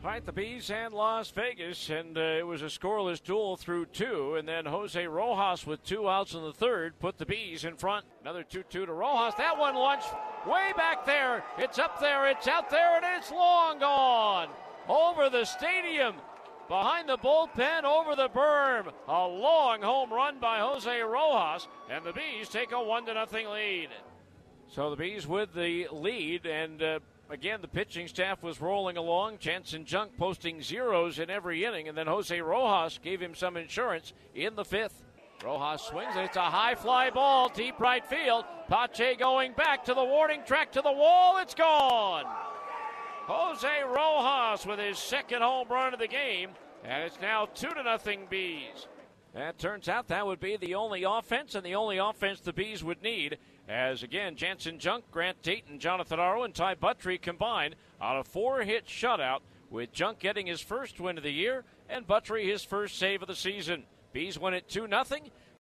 Fight the Bees and Las Vegas, and uh, it was a scoreless duel through two. And then Jose Rojas, with two outs in the third, put the Bees in front. Another 2 2 to Rojas. That one launched way back there. It's up there, it's out there, and it's long gone. Over the stadium, behind the bullpen, over the berm. A long home run by Jose Rojas, and the Bees take a 1 to nothing lead. So the Bees with the lead, and uh, again, the pitching staff was rolling along. Jansen Junk posting zeros in every inning, and then Jose Rojas gave him some insurance in the fifth. Rojas swings, and it's a high fly ball, deep right field. Pache going back to the warning track to the wall. It's gone. Jose Rojas with his second home run of the game, and it's now two to nothing Bees. That turns out that would be the only offense and the only offense the Bees would need as again, Jansen Junk, Grant Dayton, Jonathan Aro, and Ty Buttrey combined on a four hit shutout, with Junk getting his first win of the year and Buttrey his first save of the season. Bees win it 2 0